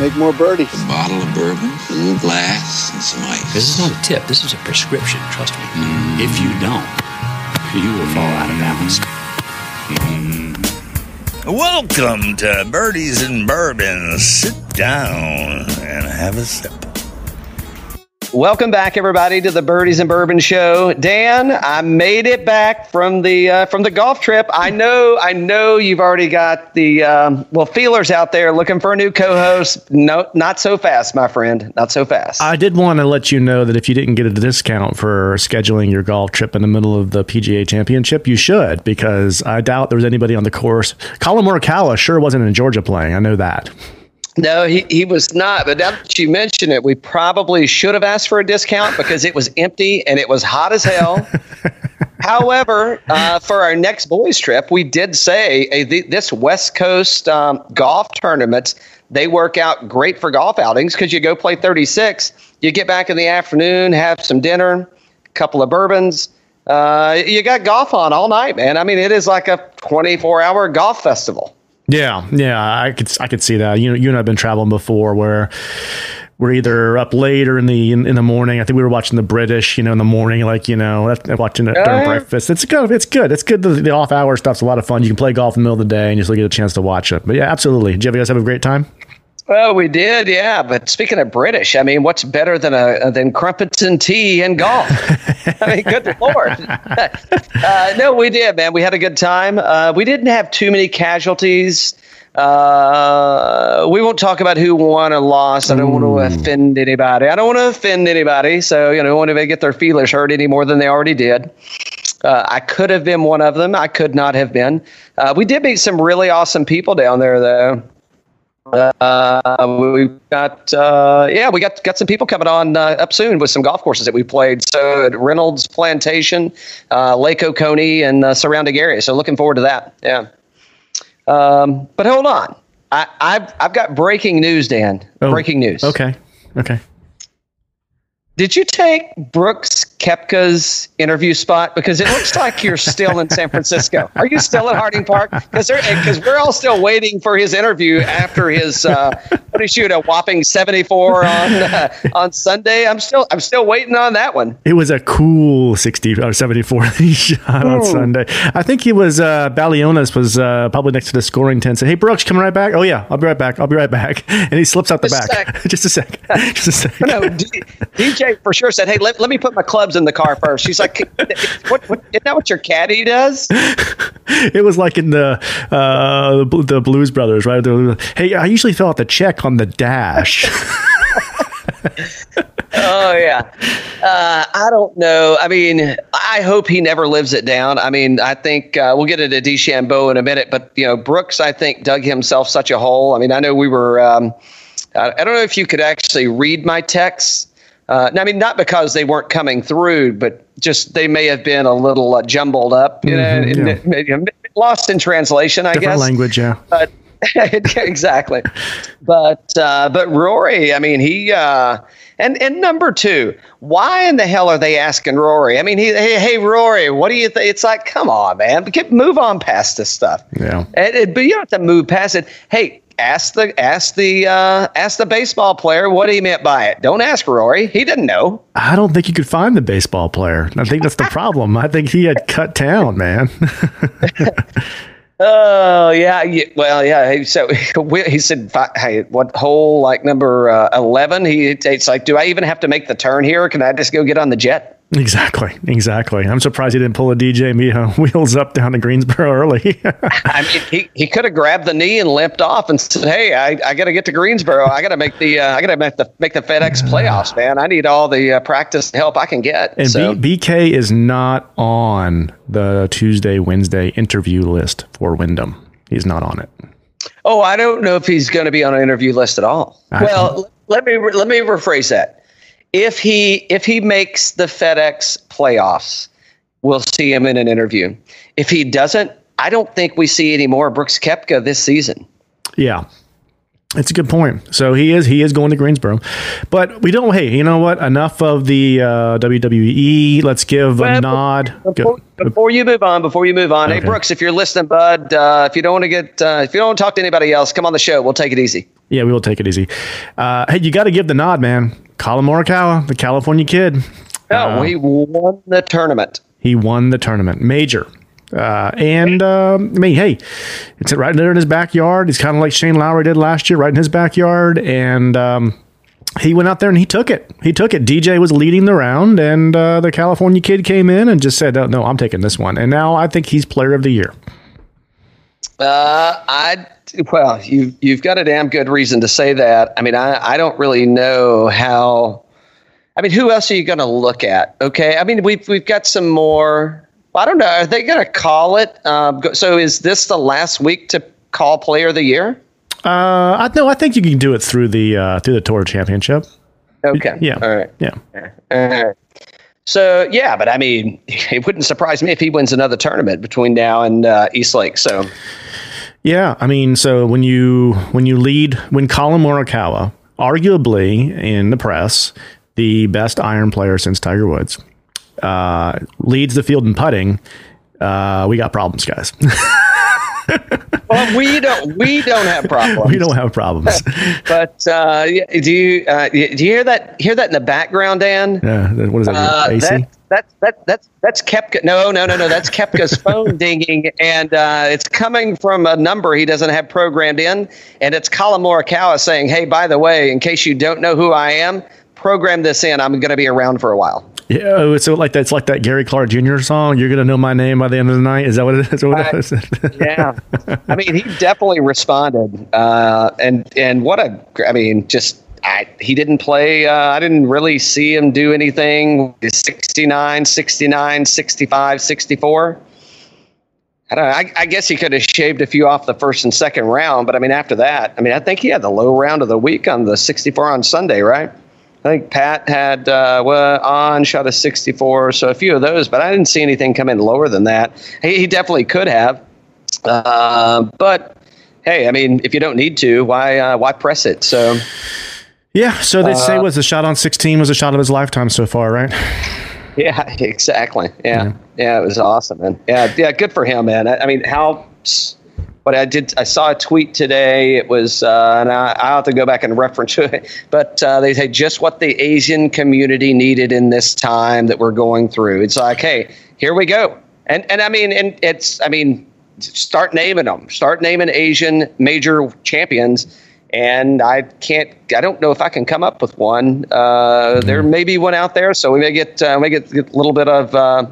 make more birdies. A bottle of bourbon, a little glass, and some ice. This is not a tip. This is a prescription. Trust me. Mm. If you don't, you will fall out of balance. Mm. Welcome to Birdies and Bourbon. Sit down and have a sip. Welcome back, everybody, to the Birdies and Bourbon Show. Dan, I made it back from the uh, from the golf trip. I know, I know, you've already got the um, well feelers out there looking for a new co-host. No, not so fast, my friend. Not so fast. I did want to let you know that if you didn't get a discount for scheduling your golf trip in the middle of the PGA Championship, you should because I doubt there was anybody on the course. Collin Morikawa sure wasn't in Georgia playing. I know that. No, he, he was not. But now that you mention it, we probably should have asked for a discount because it was empty and it was hot as hell. However, uh, for our next boys trip, we did say the, this West Coast um, golf tournaments they work out great for golf outings because you go play 36, you get back in the afternoon, have some dinner, a couple of bourbons. Uh, you got golf on all night, man. I mean, it is like a 24 hour golf festival. Yeah, yeah, I could I could see that. You know, you and I've been traveling before where we're either up late or in the in, in, the morning. I think we were watching the British, you know, in the morning, like you know, watching it during uh-huh. breakfast. It's good. It's good. It's good. The, the, off hour stuff's a lot of fun. You can play golf in the middle of the day and you still get a chance to watch it. But yeah, absolutely. Did you guys have a great time? Well, we did, yeah. But speaking of British, I mean, what's better than a than crumpets and tea and golf? I mean, good lord. uh, no, we did, man. We had a good time. Uh, we didn't have too many casualties. Uh, we won't talk about who won or lost. I don't Ooh. want to offend anybody. I don't want to offend anybody. So you know, I don't want to get their feelers hurt any more than they already did. Uh, I could have been one of them. I could not have been. Uh, we did meet some really awesome people down there, though. Uh, we've got uh, yeah, we got got some people coming on uh, up soon with some golf courses that we played. So at Reynolds Plantation, uh, Lake Oconee, and uh, surrounding area. So looking forward to that. Yeah. Um, but hold on, I, I've I've got breaking news, Dan. Oh, breaking news. Okay. Okay. Did you take Brooks Koepka's interview spot? Because it looks like you're still in San Francisco. Are you still at Harding Park? Because we're all still waiting for his interview after his uh, what did he shoot a whopping 74 on uh, on Sunday. I'm still I'm still waiting on that one. It was a cool 60 or 74 that he shot on Sunday. I think he was uh, Balionis was uh, probably next to the scoring tent. Said, "Hey Brooks, coming right back." Oh yeah, I'll be right back. I'll be right back. And he slips out the Just back. Just a sec. Just a sec. no, D- DJ for sure said, "Hey, let, let me put my in the car first. She's like, what, what, "Isn't that what your caddy does?" it was like in the uh, the Blues Brothers, right? Hey, I usually fill out the check on the dash. oh yeah, uh, I don't know. I mean, I hope he never lives it down. I mean, I think uh, we'll get into DeChambeau in a minute, but you know, Brooks, I think dug himself such a hole. I mean, I know we were. Um, I, I don't know if you could actually read my texts uh, I mean, not because they weren't coming through, but just they may have been a little uh, jumbled up, you mm-hmm, know, yeah. lost in translation, I Different guess. language, yeah. But, exactly. But uh, but Rory, I mean, he uh, and and number two, why in the hell are they asking Rory? I mean, he, hey, hey Rory, what do you think? It's like, come on, man, get move on past this stuff. Yeah. And, and, but you don't have to move past it. Hey, ask the ask the uh, ask the baseball player what he meant by it. Don't ask Rory; he didn't know. I don't think you could find the baseball player. I think that's the problem. I think he had cut down, man. Oh yeah, yeah, well yeah. So he said, "Hey, what hole like number uh, eleven? He it's like, do I even have to make the turn here? Can I just go get on the jet?" Exactly, exactly. I'm surprised he didn't pull a DJ Mia wheels up down to Greensboro early. I mean, he, he could have grabbed the knee and limped off and said, "Hey, I, I got to get to Greensboro. I got to make the uh, I got to make the make the FedEx playoffs, man. I need all the uh, practice help I can get." And so. B- BK is not on the Tuesday Wednesday interview list for Wyndham. He's not on it. Oh, I don't know if he's going to be on an interview list at all. I well, let me let me rephrase that if he if he makes the FedEx playoffs, we'll see him in an interview. If he doesn't, I don't think we see any more Brooks Koepka this season. Yeah. It's a good point. So he is he is going to Greensboro, but we don't. Hey, you know what? Enough of the uh, WWE. Let's give Well, a nod. Before, before you move on, before you move on, hey Brooks, if you're listening, bud, uh, if you don't want to get, uh, if you don't want to talk to anybody else, come on the show. We'll take it easy. Yeah, we will take it easy. Uh, hey, you got to give the nod, man. Collin Morikawa, the California kid. No, we won the tournament. He won the tournament, major. Uh, and uh, I mean, hey, it's right there in his backyard. He's kind of like Shane Lowry did last year, right in his backyard. And um, he went out there and he took it. He took it. DJ was leading the round, and uh, the California kid came in and just said, "No, no, I'm taking this one." And now I think he's Player of the Year. Uh, I well, you you've got a damn good reason to say that. I mean, I I don't really know how. I mean, who else are you going to look at? Okay, I mean, we've we've got some more. I don't know. Are they going to call it? Um, go- so is this the last week to call Player of the Year? Uh, I no, I think you can do it through the uh, through the Tour Championship. Okay. Yeah. All right. Yeah. All right. So yeah, but I mean, it wouldn't surprise me if he wins another tournament between now and uh, East Lake. So Yeah, I mean, so when you when you lead when Collin Morikawa, arguably in the press, the best iron player since Tiger Woods, uh, leads the field in putting, uh, we got problems, guys. well, we don't we don't have problems. we don't have problems. But uh, yeah, do you uh, do you hear that hear that in the background, Dan? yeah, what is that? Uh, AC? that, that, that, that's that's Koepka. No, no, no, no. That's Koepka's phone dinging, and uh, it's coming from a number he doesn't have programmed in, and it's Collin Morikawa saying, "Hey, by the way, in case you don't know who I am, program this in. I'm going to be around for a while." yeah, oh, it's so like that. It's like that Gary Clark Jr. song. You're gonna know my name by the end of the night. Is that what it is? What it is? yeah, I mean, he definitely responded, uh, and and what a, I mean, just I he didn't play. Uh, I didn't really see him do anything. 69, 69, 65, 64. I don't know. I, I guess he could have shaved a few off the first and second round, but I mean, after that, I mean, I think he had the low round of the week on the 64 on Sunday, right? I think Pat had uh, well on shot a 64, so a few of those, but I didn't see anything come in lower than that. He, he definitely could have, uh, but hey, I mean, if you don't need to, why uh, why press it? So yeah. So they say was the shot on 16 was a shot of his lifetime so far, right? yeah, exactly. Yeah, yeah, it was awesome, man. Yeah, yeah, good for him, man. I, I mean, how. But I did. I saw a tweet today. It was, uh, and I, I'll have to go back and reference it. But uh, they say just what the Asian community needed in this time that we're going through. It's like, hey, here we go. And and I mean, and it's, I mean, start naming them. Start naming Asian major champions. And I can't. I don't know if I can come up with one. Uh, There may be one out there, so we may get uh, we may get, get a little bit of. Uh,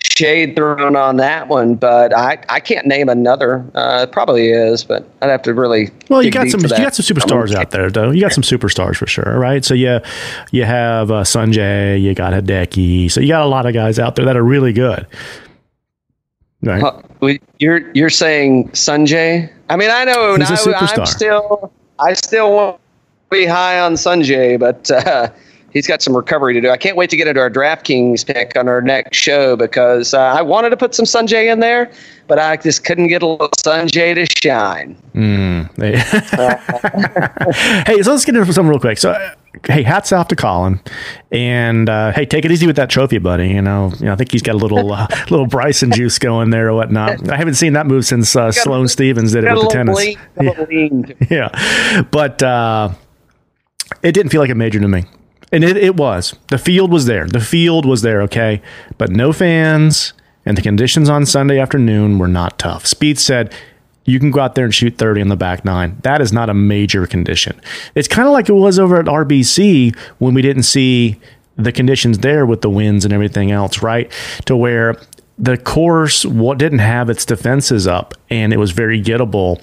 shade thrown on that one, but I, I can't name another. Uh, it probably is, but I'd have to really. Well, you got some you got some superstars out there though. You got some superstars for sure, right? So yeah, you have uh, Sungjae, you got Hideki, so you got a lot of guys out there that are really good. Right? Uh, You're you're saying Sungjae? I mean, I know He's I. I'm still I still want to be high on Sungjae, but uh, he's got some recovery to do. I can't wait to get into our DraftKings pick on our next show because uh, I wanted to put some Sungjae in there, but I just couldn't get a little Sungjae to shine. Hey. hey, so let's get into something real quick. So, uh, hey, hats off to Collin, and uh, hey, take it easy with that trophy, buddy. You know, you know, I think he's got a little uh, little Bryson juice going there or whatnot. I haven't seen that move since uh, Sloane Stevens did it with the tennis. lean, a lean. yeah, but uh, it didn't feel like a major to me, and it, it was. The field was there. The field was there. Okay, but no fans, and the conditions on Sunday afternoon were not tough. Speed said. You can go out there and shoot 30 in the back nine. That is not a major condition. It's kind of like it was over at RBC when we didn't see the conditions there with the winds and everything else, right? To where the course what didn't have its defenses up and it was very gettable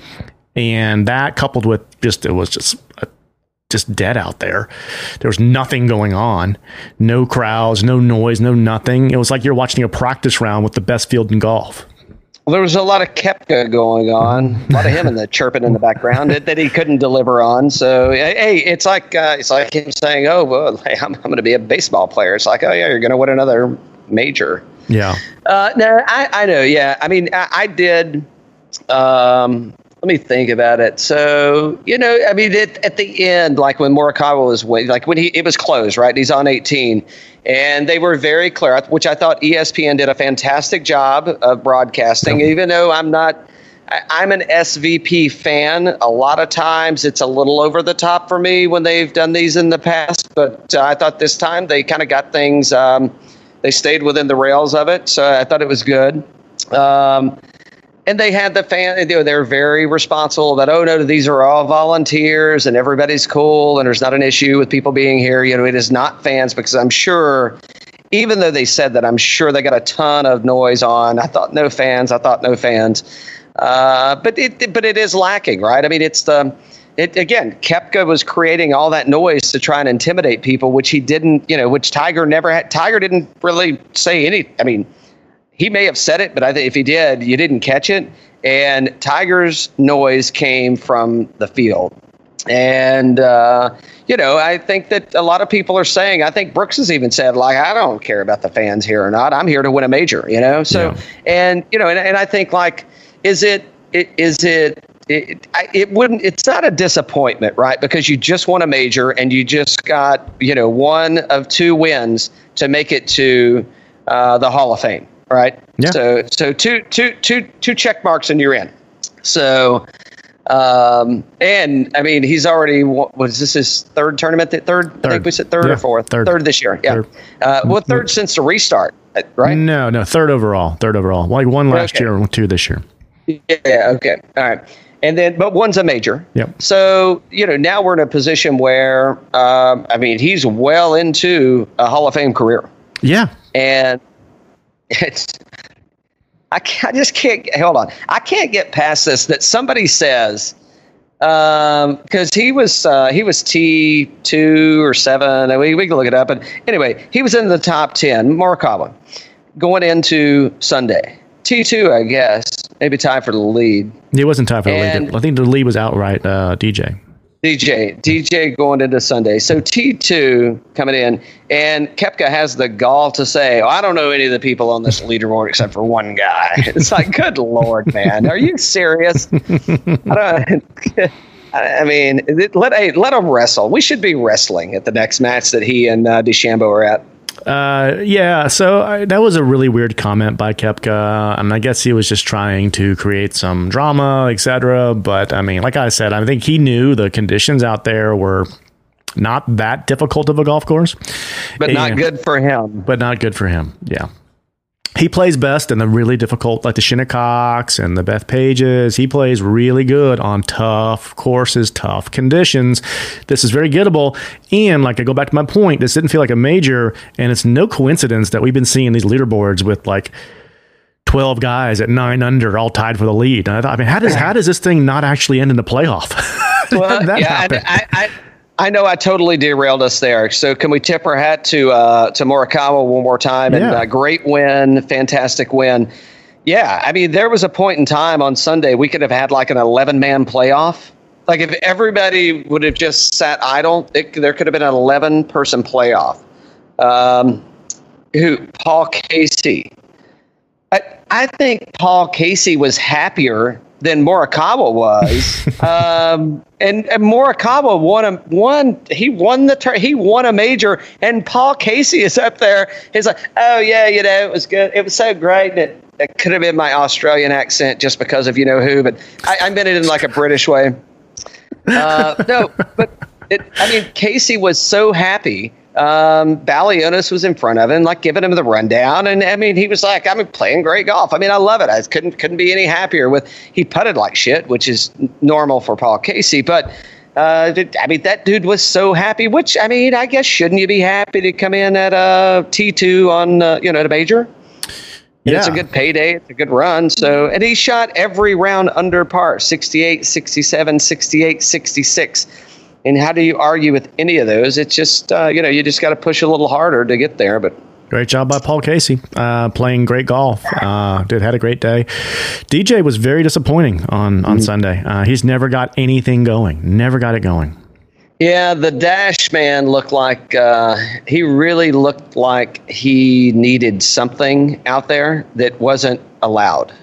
and that coupled with just it was just uh, just dead out there there was nothing going on no crowds no noise no nothing it was like you're watching a practice round with the best field in golf Well, there was a lot of Koepka going on, a lot of him in the chirping in the background that, that he couldn't deliver on. So, hey, it's like uh, it's like him saying, "Oh, well, hey, I'm, I'm going to be a baseball player." It's like, "Oh yeah, you're going to win another major." yeah Uh, no, I, I know. Yeah, I mean, I, I did. Um, let me think about it. So, you know, I mean, it, at the end, like when Morikawa was like when he it was closed, right? He's on 18, and they were very clear, which I thought ESPN did a fantastic job of broadcasting. Even though I'm not, I, I'm an SVP fan. A lot of times it's a little over the top for me when they've done these in the past, but uh, I thought this time they kind of got things. Um, they stayed within the rails of it, so I thought it was good. Um, and they had the fan you know, they're very responsible that oh no these are all volunteers and everybody's cool and there's not an issue with people being here you know it is not fans because i'm sure even though they said that i'm sure they got a ton of noise on i thought no fans i thought no fans uh, but it but it is lacking right i mean it's the it, again, Koepka was creating all that noise to try and intimidate people, which he didn't, you know, which Tiger never had. Tiger didn't really say any. I mean, he may have said it, but I think if he did, you didn't catch it. And Tiger's noise came from the field. And, uh, you know, I think that a lot of people are saying, I think Brooks has even said, like, I don't care about the fans here or not. I'm here to win a major, you know? So, Yeah. and, you know, and, and I think, like, is it, it is it, it, I- it wouldn't, it's not a disappointment, right? Because you just won a major and you just got, you know, one of two wins to make it to uh, the Hall of Fame, right? Yeah. So, so two, two, two, two check marks and you're in. So, um, and I mean, he's already what was this his third tournament? Third, third. I think we said third Yeah, or fourth. third. this year. Yeah. Third. Uh, well, third since the restart, right? No, no, third overall. Third overall. Like one last Okay. year, and two this year. Yeah. Okay. All right. And then, but one's a major. Yep. So you know, now we're in a position where, um, I mean, he's well into a Hall of Fame career, Yeah. and it's. I, can't, I just can't hold on. I can't get past this that somebody says because he was uh, he was T two or seven. We we can look it up. But anyway, he was in the top ten. Morikawa going into Sunday. T two, I guess, maybe time for the lead. It wasn't time for the And- lead. I think the lead was outright uh, DJ. DJ, DJ going into Sunday. So T2 coming in, and Koepka has the gall to say, oh, I don't know any of the people on this leaderboard except for one guy. It's like, good Lord, man. Are you serious? I, don't, I mean, let, hey, let them wrestle. We should be wrestling at the next match that he and uh, DeChambeau are at. Uh, yeah, so I, that was a really weird comment by Koepka, and I guess he was just trying to create some drama, etc. But I mean, like I said, I think he knew the conditions out there were not that difficult of a golf course, But not good for him. but not good for him. Yeah. He plays best in the really difficult, like the Shinnecocks and the Bethpages. He plays really good on tough courses, tough conditions. This is very gettable. And like I go back to my point, this didn't feel like a major, and it's no coincidence that we've been seeing these leaderboards with like 12 guys at nine under, all tied for the lead. And I thought, I mean, how does how does this thing not actually end in the playoff? Well, that yeah? I, I, I, know I totally derailed us there. So can we tip our hat to uh, to Morikawa one more time? And Yeah. uh, great win, fantastic win. Yeah, I mean, there was a point in time on Sunday we could have had like an 11 man playoff. Like if everybody would have just sat idle, it, there could have been an 11 person playoff. Um, who? Paul Casey. I, I think Paul Casey was happier than Morikawa was, um, and, and Morikawa won a won. He won the tur- he won a major, and Paul Casey is up there. He's like, oh yeah, you know, it was good. It was so great. And it, it could have been my Australian accent just because of you know who, but I, I meant it in like a British way. Uh, no, but it, I mean, Casey was so happy. Um, Balionis was in front of him, like giving him the rundown, and I mean, he was like, "I'm playing great golf." I mean, I love it. I couldn't couldn't be any happier with. He putted like shit, which is normal for Paul Casey, but. Uh, I mean, that dude was so happy. Which I mean, I guess shouldn't you be happy to come in at a T two on uh, you know at a major? Yeah. It's a good payday. It's a good run. So, and he shot every round under par 68, 67, 68, 66. And how do you argue with any of those? It's just, uh, you know, you just got to push a little harder to get there. But Great job by Paul Casey, uh, playing great golf. Uh, did had a great day. DJ was very disappointing on on Sunday. Uh, he's never got anything going. Never got it going. yeah, the Dash man looked like uh, he really looked like he needed something out there that wasn't allowed.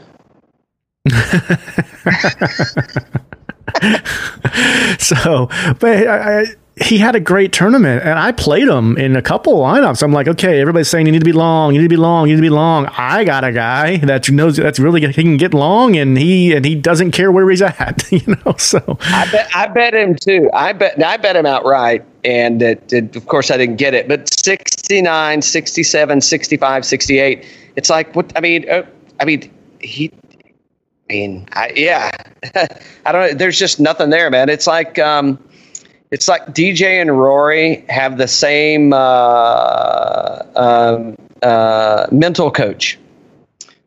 so, but I, I, he had a great tournament, and I played him in a couple lineups. I'm like, okay, everybody's saying you need to be long, you need to be long, you need to be long. I got a guy that knows that's really he can get long, and he and he doesn't care where he's at, you know. So I bet I bet him too. I bet I bet him outright, and it, it, of course I didn't get it, but 69, 67, 65, 68. It's like what I mean. Uh, I mean he I mean, I, yeah, I don't know. There's just nothing there, man. It's like um, it's like DJ and Rory have the same uh, um, uh, mental coach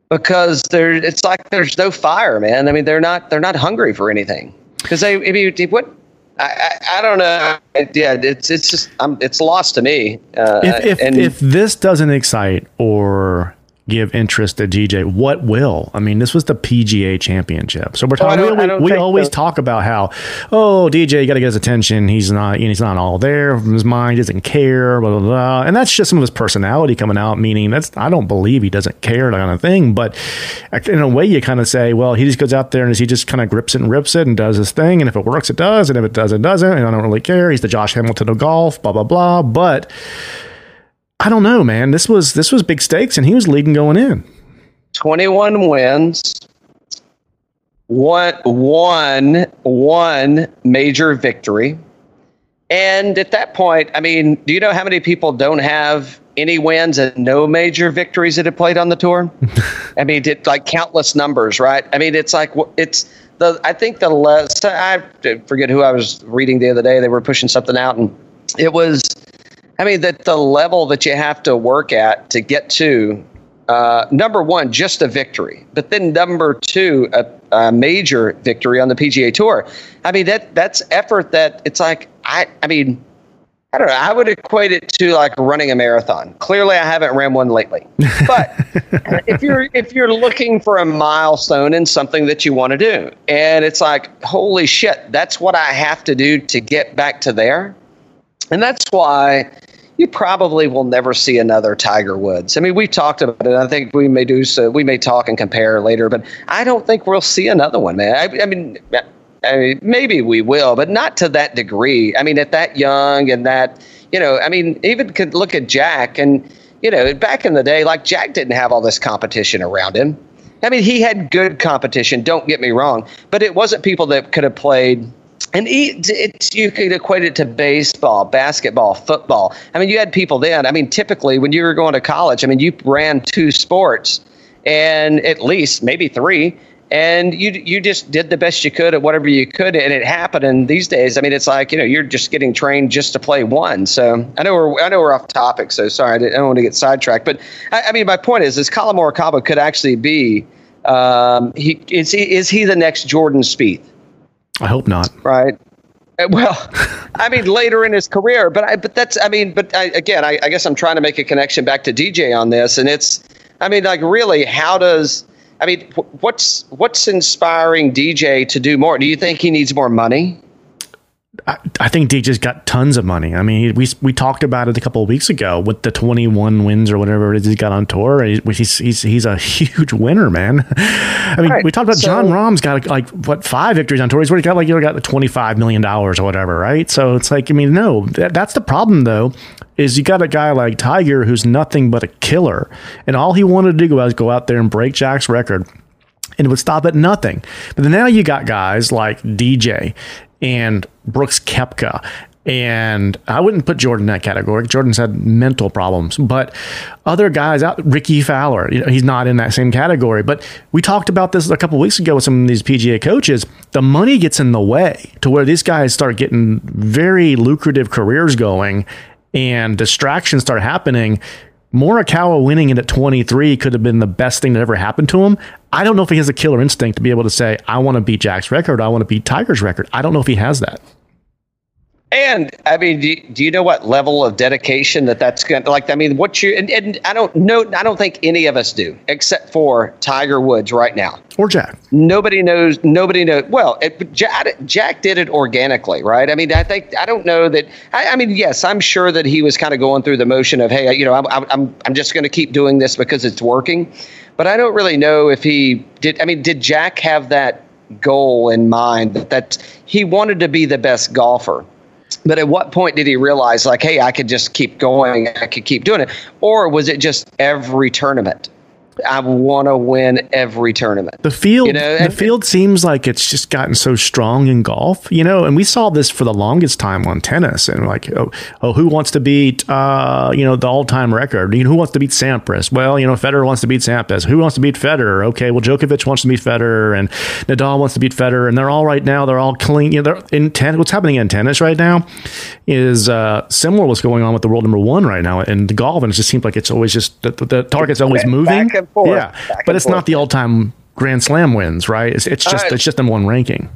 because there. It's like there's no fire, man. I mean, they're not they're not hungry for anything because they. If you what. I, I, I, don't know. Yeah, it's it's just I'm, it's lost to me. Uh, if if, and, if this doesn't excite or give interest to DJ, what will? I mean, this was the PGA Championship, so we're talking. Oh, we, we always so. talk about how, oh, DJ, you got to get his attention. He's not, he's not all there. His mind doesn't care. Blah blah blah. And that's just some of his personality coming out. Meaning that's I don't believe he doesn't care, that kind of thing. But in a way, you kind of say, well, he just goes out there and he just kind of grips it and rips it and does his thing. And if it works, it does. And if it doesn't, it doesn't. And I don't really care. He's the Josh Hamilton of golf. Blah blah blah. But I don't know, man. This was this was big stakes, and he was leading going in. Twenty one wins, one one one major victory, and at that point, I mean, do you know how many people don't have any wins and no major victories that have played on the tour? I mean, it, like countless numbers, right? I mean, it's like it's the. I think the less I forget who I was reading the other day. They were pushing something out, and it was I mean, that the level that you have to work at to get to uh, number one, just a victory, but then number two, a, a, major victory on the PGA Tour. I mean, that that's effort that it's like I. I mean, I don't know. I would equate it to like running a marathon. Clearly, I haven't ran one lately. But if you're if you're looking for a milestone in something that you want to do, and it's like, holy shit, that's what I have to do to get back to there. And that's why you probably will never see another Tiger Woods. I mean, we've talked about it. I think we may do so. We may talk and compare later, but I don't think we'll see another one, man. I, I mean, I mean, maybe we will, but not to that degree. I mean, at that young and that, you know, I mean, even could look at Jack and, you know, back in the day, like Jack didn't have all this competition around him. I mean, he had good competition, don't get me wrong, but it wasn't people that could have played and it, you could equate it to baseball, basketball, football. I mean, you had people then. I mean, typically when you were going to college, I mean, you ran two sports and at least maybe three, and you you just did the best you could at whatever you could, and it happened. And these days, I mean, it's like you know you're just getting trained just to play one. So I know we're I know we're off topic. So sorry, I, I don't want to get sidetracked. But I, I mean, my point is, is Collin Morikawa could actually be. Um, he is he is he the next Jordan Spieth? I hope not. Right. Uh, well, I mean, later in his career, but I, but that's, I mean, but I, again, I, I guess I'm trying to make a connection back to DJ on this, and it's, I mean, like, really, how does, I mean, what's what's inspiring DJ to do more? Do you think he needs more money? I, I think DJ's got tons of money. I mean, we we talked about it a couple of weeks ago with the 21 wins or whatever it is he got on tour. He's he's he's a huge winner, man. I mean, right. we talked about so, Jon Rahm's got like what five victories on tour. He's already got like you got 25 million dollars or whatever, right? So it's like I mean, no, that, that's the problem though. Is you got a guy like Tiger who's nothing but a killer, and all he wanted to do was go out there and break Jack's record and it would stop at nothing. But then now you got guys like DJ and Brooks Koepka. And I wouldn't put Jordan in that category. Jordan's had mental problems, but other guys uh, out, Rickie Fowler, you know, he's not in that same category. But we talked about this a couple weeks ago with some of these PGA coaches. The money gets in the way to where these guys start getting very lucrative careers going, and distractions start happening. Morikawa winning it at 23 could have been the best thing that ever happened to him. I don't know if he has a killer instinct to be able to say, I want to beat Jack's record. I want to beat Tiger's record. I don't know if he has that. And I mean, do, do you know what level of dedication that that's going to like? I mean, what you and, and I don't know. I don't think any of us do, except for Tiger Woods right now. Or Jack. Nobody knows. Nobody knows. Well, it, Jack, Jack did it organically, right? I mean, I think I don't know that. I, I mean, yes, I'm sure that he was kind of going through the motion of, hey, you know, I'm I'm I'm just going to keep doing this because it's working. But I don't really know if he did. I mean, did Jack have that goal in mind that, he wanted to be the best golfer? But at what point did he realize, like, hey, I could just keep going, I could keep doing it? Or was it just every tournament? I want to win every tournament. The field, you know, the field seems like it's just gotten so strong in golf, you know. And we saw this for the longest time on tennis, and like, oh, oh who wants to beat, uh, you know, the all-time record? You know, who wants to beat Sampras? Well, you know, Federer wants to beat Sampras. Who wants to beat Federer? Okay, well, Djokovic wants to beat Federer, and Nadal wants to beat Federer, and they're all right now. They're all clean. You know, they're in tennis. What's happening in tennis right now is uh, similar. What's going on with the world number one right now in golf, and it just seems like it's always just the, the target's always moving and forth. Yeah, but it's forth. not the all-time Grand Slam wins, right? It's, it's just right. it's just number one ranking.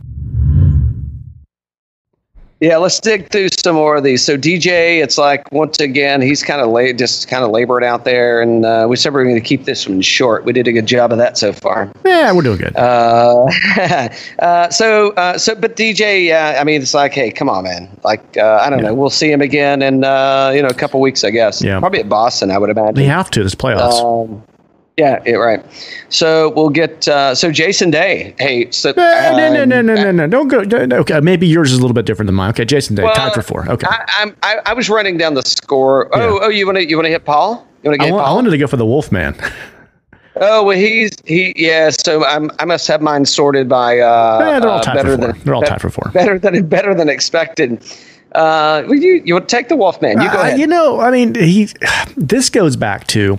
Yeah, let's dig through some more of these. So DJ, it's like once again, he's kind of late, just kind of labored out there, and uh, we said we are going to keep this one short. We did a good job of that so far. Yeah, we're doing good. Uh, uh, so, uh, so, but DJ, yeah, I mean, it's like, hey, come on, man. Like, uh, I don't yeah. know, we'll see him again in uh, you know a couple weeks, I guess. Yeah, probably at Boston, I would imagine. They have to. This playoffs. Um, yeah, yeah, right. So we'll get uh, so Jason Day. Hey, so no, no, no, no, no, no, no, don't go. Okay, maybe yours is a little bit different than mine. Okay, Jason Day, well, tied for four. Okay, I, I'm, I, I was running down the score. Oh, yeah. oh, you want to you want to hit Paul? You want to get? I, I wanted to go for the Wolfman. Oh well, he's he yeah. So I'm I must have mine sorted by uh, yeah, they're all uh, better for four. than they're all tied for four. Better than better than expected. Uh, you you want to take the Wolfman? You go uh, ahead. You know, I mean, he. This goes back to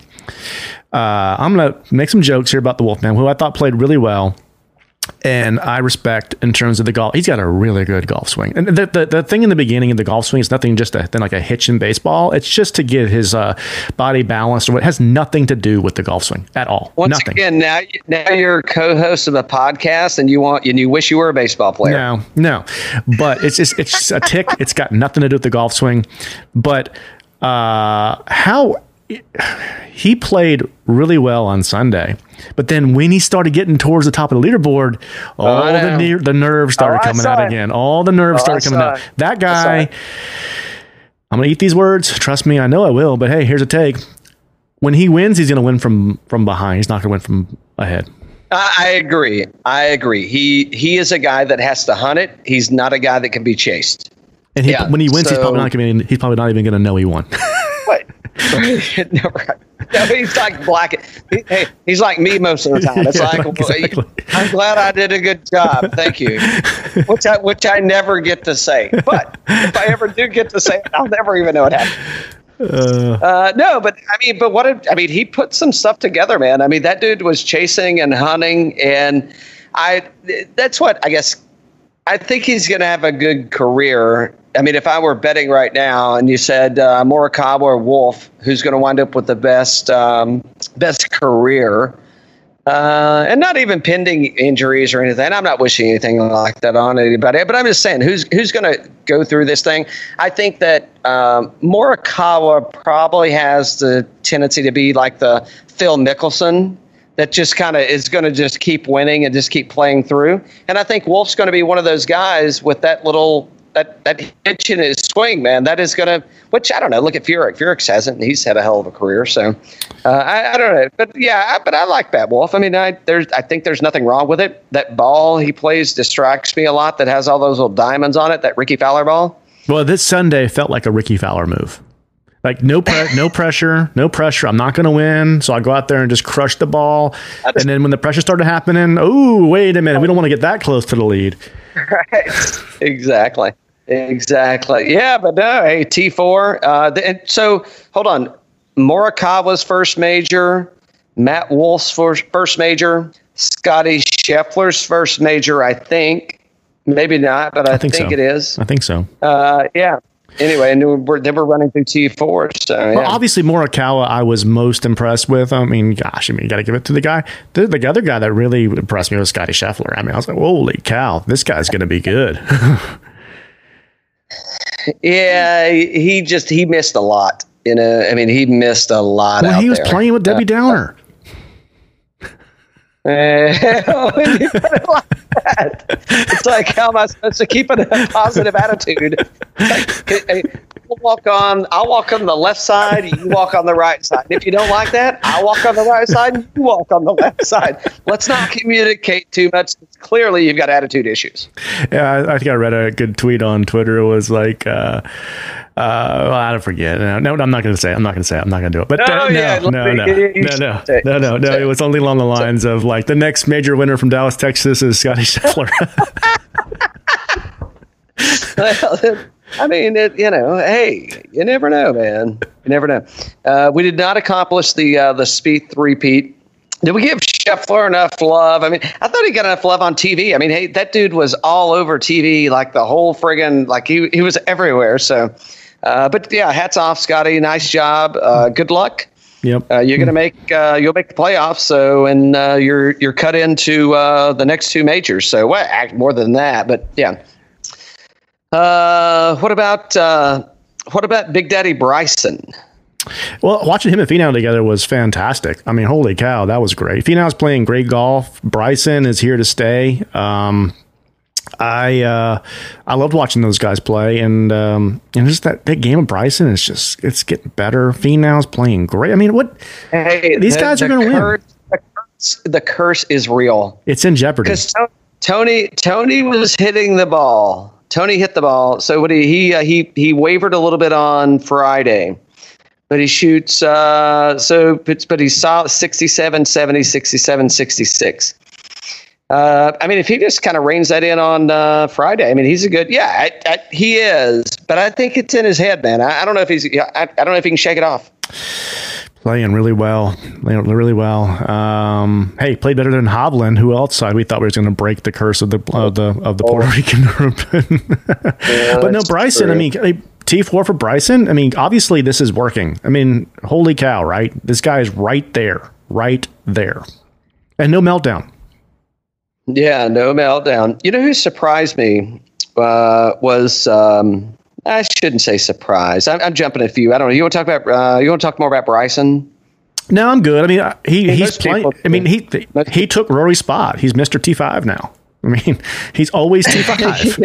uh, I'm going to make some jokes here about the Wolfman, who I thought played really well. And I respect in terms of the golf. He's got a really good golf swing. And the, the, the thing in the beginning of the golf swing is nothing just a, than like a hitch in baseball. It's just to get his uh, body balanced. Or it has nothing to do with the golf swing at all. Once nothing. again, now now you're co-host of a podcast, and you want and you wish you were a baseball player. No, no, but it's just, it's a tick. It's got nothing to do with the golf swing. But uh, how he played really well on Sunday, but then when he started getting towards the top of the leaderboard, oh, all oh, the ne- the nerves started oh, coming out it. again. All the nerves oh, started coming out. It. That guy, I'm gonna eat these words. Trust me, I know I will. But hey, here's a take: when he wins, he's gonna win from from behind. He's not gonna win from ahead. I agree. I agree. He he is a guy that has to hunt it. He's not a guy that can be chased. And he, yeah, when he wins, so, he's probably not going. He's probably not even going to know he won. no, he's like black. He, hey, he's like me most of the time. It's yeah, like, exactly. I'm glad I did a good job. Thank you. Which I which I never get to say. But if I ever do get to say it, I'll never even know what happened. Uh, uh, no, but I mean, but what? I mean, he put some stuff together, man. I mean, that dude was chasing and hunting, and I. That's what I guess. I think he's going to have a good career I mean, if I were betting right now, and you said uh, Morikawa or Wolff, who's going to wind up with the best um, best career, uh, and not even pending injuries or anything. I'm not wishing anything like that on anybody, but I'm just saying who's who's going to go through this thing. I think that um, Morikawa probably has the tendency to be like the Phil Mickelson that just kind of is going to just keep winning and just keep playing through. And I think Wolff's going to be one of those guys with that little that that hitch in his swing, man, that is going to. Which I don't know. Look at Furyk. Furyk hasn't. He's had a hell of a career. So uh, I, I, don't know. But yeah, I, but I like Matt Wolff. I mean, I there's I think there's nothing wrong with it. That ball he plays distracts me a lot. That has all those little diamonds on it. That Rickie Fowler ball. Well, this Sunday felt like a Rickie Fowler move. Like no pre- no pressure, no pressure. I'm not going to win, so I go out there and just crush the ball. Just, and then when the pressure started happening, oh wait a minute, we don't want to get that close to the lead. Right. Exactly. Exactly. Yeah, but no, hey, T4. Uh, and so hold on. Morikawa's first major, Matt Wolff's first, first major, Scotty Scheffler's first major, I think. Maybe not, but I, I think, think so. it is. I think so. Uh, yeah. Anyway, and we're, they were running through T4. So, yeah. well, obviously, Morikawa, I was most impressed with. I mean, gosh, I mean, you got to give it to the guy. The, the other guy that really impressed me was Scotty Scheffler. I mean, I was like, holy cow, this guy's going to be good. Yeah, he just he missed a lot. You know, I mean, he missed a lot. Well, he was there. playing with Debbie Downer. Uh, when you put it like that, it's like how am I supposed to keep a positive attitude? It's like, hey, we'll walk on. I'll walk on the left side. You walk on the right side. If you don't like that, I'll walk on the right side. And you walk on the left side. Let's not communicate too much. Clearly, you've got attitude issues. Yeah, I, I think I read a good tweet on Twitter. It was like, uh, uh, well, I don't forget. No, no, I'm not going to say. It. I'm not going to say. It. I'm not going to do it. But No, uh, yeah, no, no, let no, me- you- you no, no, it. no, no, no. It it. was only along the lines of like the next major winner from Dallas, Texas is Scotty Scheffler. Well, I mean, it, you know, hey, you never know, man. You never know. Uh, we did not accomplish the uh, the Speed three-peat. Did we give Scheffler enough love? I mean, I thought he got enough love on TV. I mean, hey, that dude was all over TV, like the whole friggin' like he he was everywhere. So, uh, but yeah, hats off, Scotty. Nice job. Uh, good luck. yep. Uh, you're gonna make uh, you'll make the playoffs. So, and uh, you're you're cut into uh, the next two majors. So, well, act more than that, but yeah. Uh, what about uh, what about Big Daddy Bryson? Well, watching him and Finau together was fantastic. I mean, holy cow, that was great. Finau's playing great golf. Bryson is here to stay. Um, I uh, I loved watching those guys play, and um, and just that, that game of Bryson is just it's getting better. Finau's playing great. I mean, what Hey, These guys are gonna win. The curse, the curse is real it's in jeopardy. because Tony Tony was hitting the ball. Tony hit the ball. So what he he uh, he he wavered a little bit on Friday. But he shoots uh so but, he's solid 67 70 67 66. Uh, I mean, if he just kind of reins that in on uh, Friday, I mean, he's a good. Yeah, I, I, he is, but I think it's in his head, man. I, I don't know if he's. I, I don't know if he can shake it off. Playing really well, playing really well. Um, hey, played better than Hovland, who else we thought we was going to break the curse of the of the of the Puerto Rican Open. but no, Bryson. I mean, T four for Bryson. I mean, obviously this is working. I mean, holy cow, right? This guy is right there, right there, and no meltdown. Yeah, no meltdown. You know who surprised me uh, was um, I shouldn't say surprised. I'm, I'm jumping a few. I don't know. You want to talk about? Uh, you want to talk more about Bryson? No, I'm good. I mean, I- he he's playing. people- I mean, he he took Rory's spot. He's Mister T five now. I mean, he's always T five.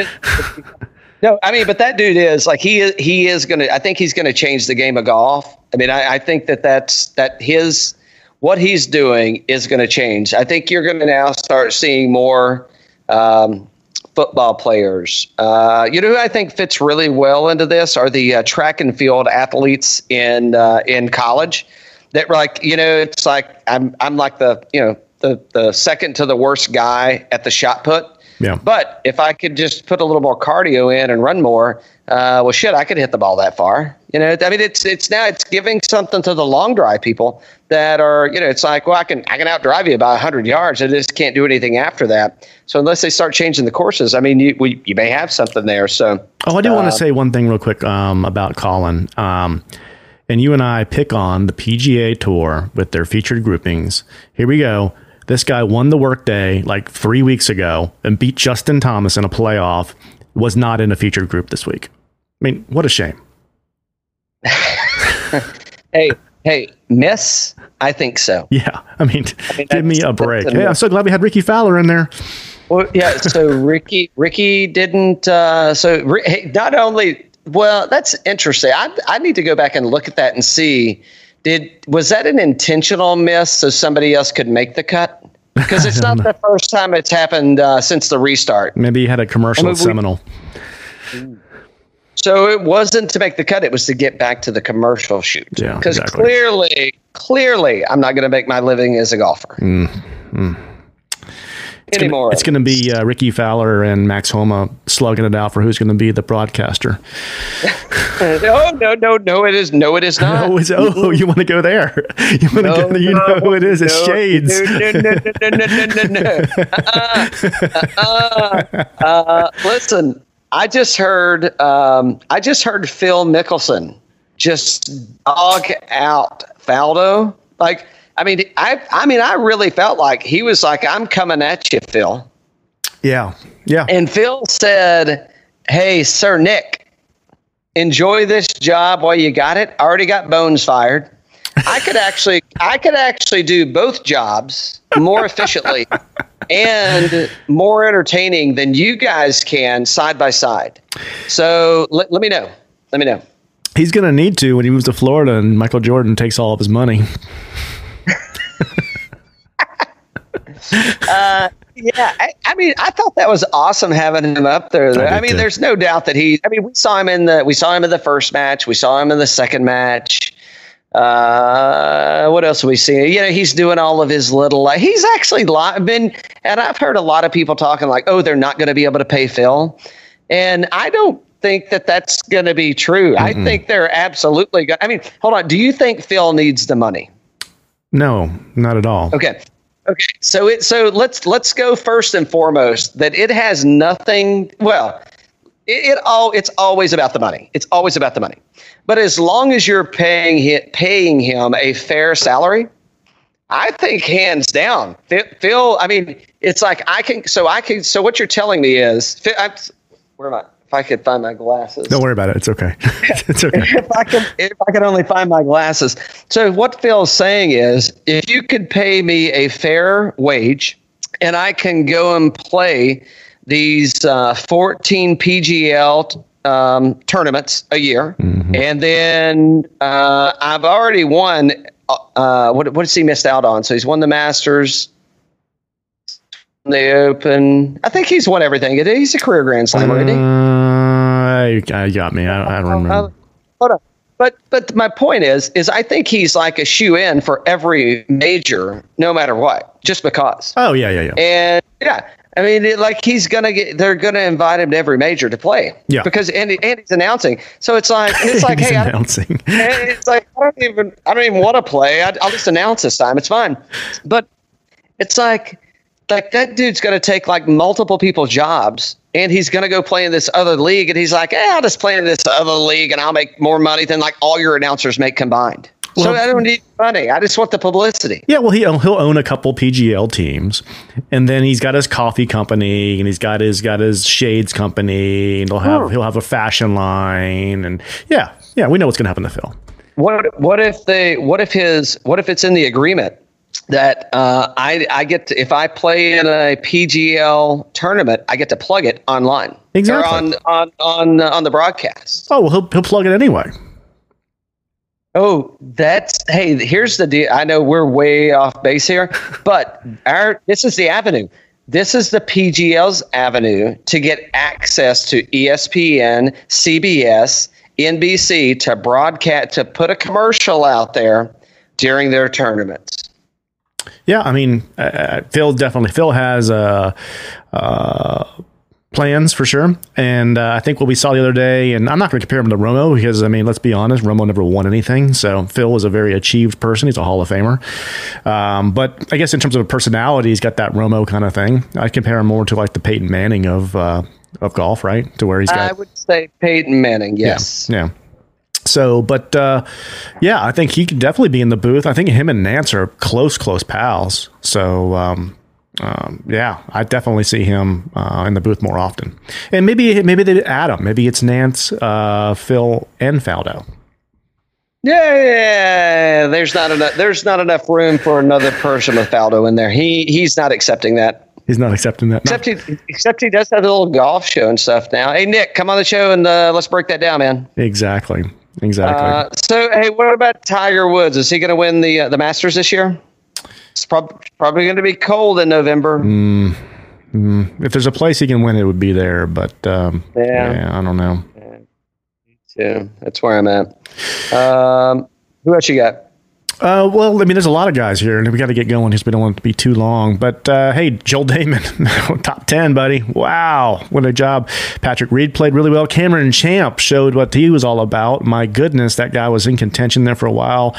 No, I mean, but that dude is like he is. He is going to. I think he's going to change the game of golf. I mean, I, I think that that's that his what he's doing is going to change. I think you're going to now start seeing more um, football players. Uh, you know who I think fits really well into this are the uh, track and field athletes in uh, in college. That like you know, it's like I'm I'm like the you know the the second to the worst guy at the shot put. Yeah. But if I could just put a little more cardio in and run more, uh, well, shit, I could hit the ball that far. You know, I mean, it's it's now it's giving something to the long drive people that are, you know, it's like, well, I can I can outdrive you about hundred yards. I just can't do anything after that. So unless they start changing the courses, I mean, you we, you may have something there. So Oh, I do want to say one thing real quick um, about Colin. Um, and you and I pick on the PGA Tour with their featured groupings. Here we go. This guy won the workday like three weeks ago and beat Justin Thomas in a playoff. Was not in a featured group this week. I mean, what a shame. hey, hey, miss, I think so. Yeah, I mean, mean, give me a break. Hey, I'm so glad we had Rickie Fowler in there. Well, yeah. So Rickie, Rickie didn't. Uh, so hey, not only. Well, that's interesting. I I need to go back and look at that and see. Did was that an intentional miss so somebody else could make the cut? Because it's not the first time it's happened uh, since the restart. Maybe he had a commercial I mean, at we- So it wasn't to make the cut; it was to get back to the commercial shoot. Yeah, Because exactly. clearly, clearly, I'm not going to make my living as a golfer it's anymore. Gonna, it's going to be uh, Rickie Fowler and Max Homa slugging it out for who's going to be the broadcaster. no, no, no, no, it is. No, it is not. no, it's, oh, you want to go there? You want to no, go there? You no, know it is. No, it's Shades. No, no, no, no, no, no, no, no. Uh-uh, uh, listen, I just heard. Um, I just heard Phil Mickelson just dog out Faldo. Like I mean, I, I mean, I really felt like he was like, "I'm coming at you, Phil." Yeah, yeah. And Phil said, "Hey, Sir Nick, enjoy this job while you got it. I already got bones fired. I could actually I could actually do both jobs more efficiently and more entertaining than you guys can side by side. So let, let me know. Let me know. He's going to need to when he moves to Florida and Michael Jordan takes all of his money. Yeah, I, I mean, I thought that was awesome having him up there. I I, mean, too. there's no doubt that he. I mean, we saw him in the we saw him in the first match. We saw him in the second match. Uh, what else have we seen? You know, he's doing all of his little. Like, he's actually li- been, and I've heard a lot of people talking like, "Oh, they're not going to be able to pay Phil," and I don't think that that's going to be true. I think they're absolutely. Go- I mean, hold on. Do you think Phil needs the money? No, not at all. Okay. Okay. So it so let's let's go first and foremost that it has nothing well it, it all it's always about the money. It's always about the money. But as long as you're paying hi- paying him a fair salary, I think hands down, Phil. I mean, it's like I can. So I can. So what you're telling me is, I'm, where am I? I could find my glasses Don't worry about it. It's okay. it's okay. if I could if I could only find my glasses. So what Phil's saying is if you could pay me a fair wage and I can go and play these uh, 14 PGL um, tournaments a year, and then uh, I've already won. Uh, what what has he missed out on? So he's won the Masters, the Open. I think he's won everything. He's a career Grand Slammer, isn't he? Uh, you, you got me. I, I don't remember. Uh, hold on. But but my point is is I think he's like a shoe in for every major, no matter what, just because. Oh yeah, yeah, yeah. And yeah, I mean, it, like he's gonna get, they're gonna invite him to every major to play. Yeah. Because Andy, Andy's announcing, so it's like it's like hey, I, announcing. it's like I don't even I don't even want to play. I, I'll just announce this time. It's fine. But it's like like that dude's going to take like multiple people's jobs and he's going to go play in this other league and he's like, eh, I'll just play in this other league and I'll make more money than like all your announcers make combined. so Well- I don't need money. I just want the publicity. Yeah, well, he he'll own a couple PGL teams, and then he's got his coffee company, and he's got his got his shades company, and he'll have Oh. he'll have a fashion line, and yeah, yeah, we know what's going to happen to Phil. What what if they what if his what if it's in the agreement that uh, I I get to if I play in a PGL tournament I get to plug it online Exactly. or on on on uh, on the broadcast. Oh well, he'll he'll plug it anyway. Oh, that's hey. Here's the deal. I know we're way off base here, but our this is the avenue. This is the PGL's avenue to get access to ESPN, CBS, NBC to broadcast to put a commercial out there during their tournaments. Yeah, I mean, uh, uh, Phil definitely Phil has uh, uh, plans for sure, and uh, I think what we saw the other day, and I'm not going to compare him to Romo because I mean, let's be honest, Romo never won anything, so Phil was a very achieved person. He's a Hall of Famer, um, but I guess in terms of a personality, he's got that Romo kind of thing. I compare him more to like the Peyton Manning of uh, of golf, right? To where he's got I would say Peyton Manning. Yes. yeah. So, but uh, yeah, I think he can definitely be in the booth. I think him and Nance are close, close pals. So, um, um, yeah, I definitely see him uh, in the booth more often. And maybe maybe they add him. Maybe it's Nance, uh, Phil, and Faldo. Yeah, there's not enough. There's not enough room for another person with Faldo in there. He he's not accepting that. He's not accepting that. No. Except he, except he does have a little golf show and stuff now. Hey Nick, come on the show and uh, let's break that down, man. Exactly. Exactly. Uh, so hey, what about Tiger Woods? Is he going to win the uh, the Masters this year? It's prob- probably going to be cold in November. if there's a place he can win, it would be there. But um, Yeah. yeah, I don't know. Yeah, that's where I'm at. Um, who else you got? Uh, well, I mean, there's a lot of guys here, and we got to get going because we don't want it to be too long. But uh, hey, Joel Dahmen, top ten, buddy. Wow, what a job! Patrick Reed played really well. Cameron Champ showed what he was all about. My goodness, that guy was in contention there for a while.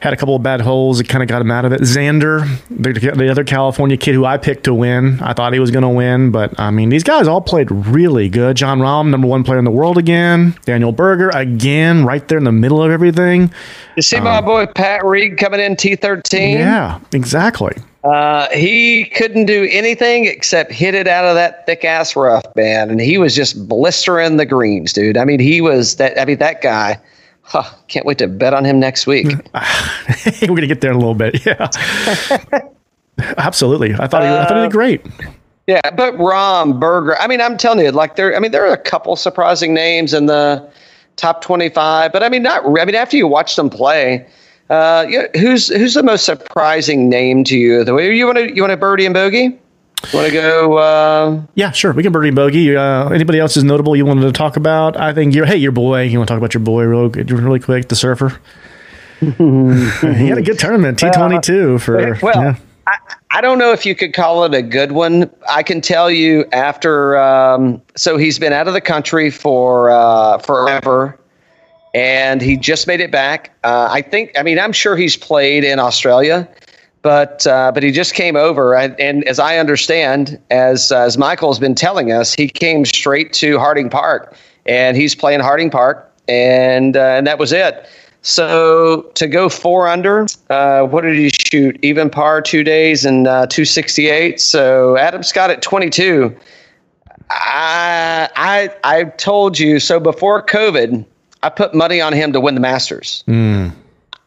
Had a couple of bad holes that kind of got him out of it. Xander, the, the other California kid who I picked to win, I thought he was going to win, but I mean, these guys all played really good. Jon Rahm, number one player in the world again. Daniel Berger again, right there in the middle of everything. You see my boy Pat Reed coming in T13. Yeah, exactly. Uh, he couldn't do anything except hit it out of that thick ass rough, man. And he was just blistering the greens, dude. I mean, he was that. I mean, that guy. Huh, can't wait to bet on him next week. We're gonna get there in a little bit. Yeah, absolutely. I thought he, I thought he did great. Yeah, but Rahm, Berger. I mean, I'm telling you, like there. I mean, there are a couple surprising names in the top 25, but I mean, not. I mean, after you watch them play, uh, you know, who's who's the most surprising name to you? The way you want to you want to birdie and bogey. You want to go? Uh, Yeah, sure. We can birdie and bogey. Uh, anybody else is notable you wanted to talk about? I think you're. Hey, your boy. You want to talk about your boy real really quick? The surfer. he had a good tournament. T twenty two for. well, yeah. I, I don't know if you could call it a good one. I can tell you after. Um, so he's been out of the country for uh, forever, and he just made it back. Uh, I think. I mean, I'm sure he's played in Australia, but uh, but he just came over, and, and as I understand, as as Michael's been telling us, he came straight to Harding Park, and he's playing Harding Park, and uh, and that was it. So to go four under, uh, what did he shoot? Even par two days and uh, 268. So Adam Scott at 22. I I I told you so before COVID. I put money on him to win the Masters.